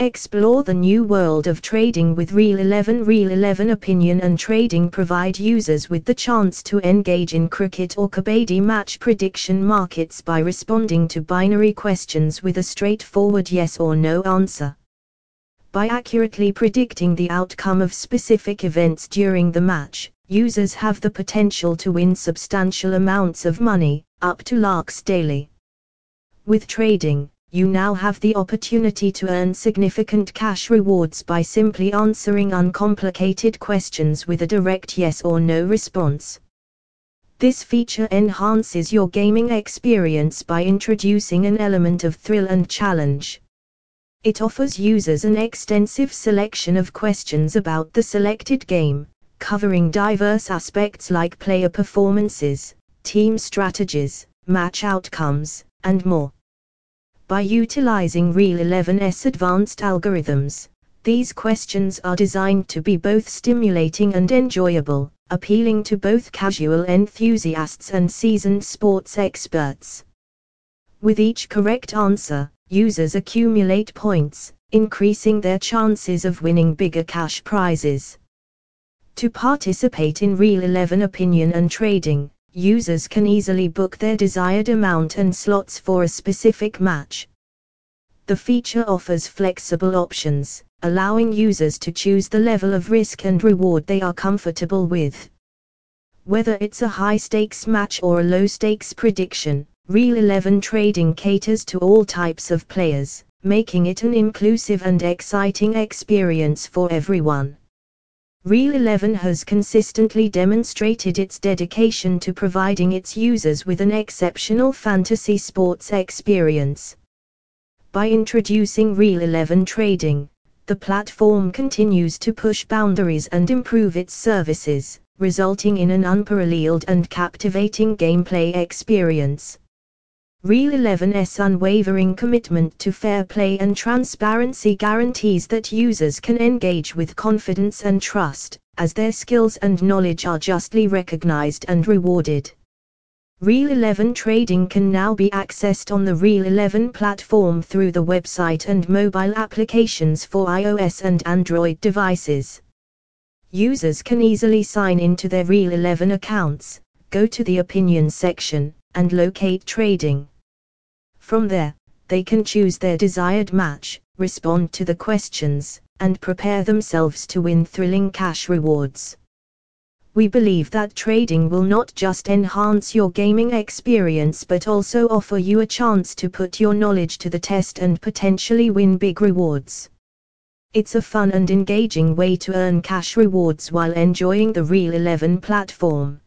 Explore the new world of trading with Real 11. Real 11 Opinion and Trading provide users with the chance to engage in cricket or kabaddi match prediction markets by responding to binary questions with a straightforward yes or no answer. By accurately predicting the outcome of specific events during the match, users have the potential to win substantial amounts of money, up to lakhs daily. With trading, you now have the opportunity to earn significant cash rewards by simply answering uncomplicated questions with a direct yes or no response. This feature enhances your gaming experience by introducing an element of thrill and challenge. It offers users an extensive selection of questions about the selected game, covering diverse aspects like player performances, team strategies, match outcomes, and more. By utilizing Real 11's advanced algorithms, these questions are designed to be both stimulating and enjoyable, appealing to both casual enthusiasts and seasoned sports experts. With each correct answer, users accumulate points, increasing their chances of winning bigger cash prizes. To participate in Real 11 opinion and trading, users can easily book their desired amount and slots for a specific match. The feature offers flexible options, allowing users to choose the level of risk and reward they are comfortable with. Whether it's a high stakes match or a low stakes prediction, Real 11 trading caters to all types of players, making it an inclusive and exciting experience for everyone. Real 11 has consistently demonstrated its dedication to providing its users with an exceptional fantasy sports experience. By introducing Real 11 trading, the platform continues to push boundaries and improve its services, resulting in an unparalleled and captivating gameplay experience. Real 11's unwavering commitment to fair play and transparency guarantees that users can engage with confidence and trust, as their skills and knowledge are justly recognized and rewarded. Real 11 trading can now be accessed on the Real 11 platform through the website and mobile applications for iOS and Android devices. Users can easily sign into their Real 11 accounts, go to the opinions section, and locate trading. From there, they can choose their desired match, respond to the questions, and prepare themselves to win thrilling cash rewards. We believe that trading will not just enhance your gaming experience but also offer you a chance to put your knowledge to the test and potentially win big rewards. It's a fun and engaging way to earn cash rewards while enjoying the Real 11 platform.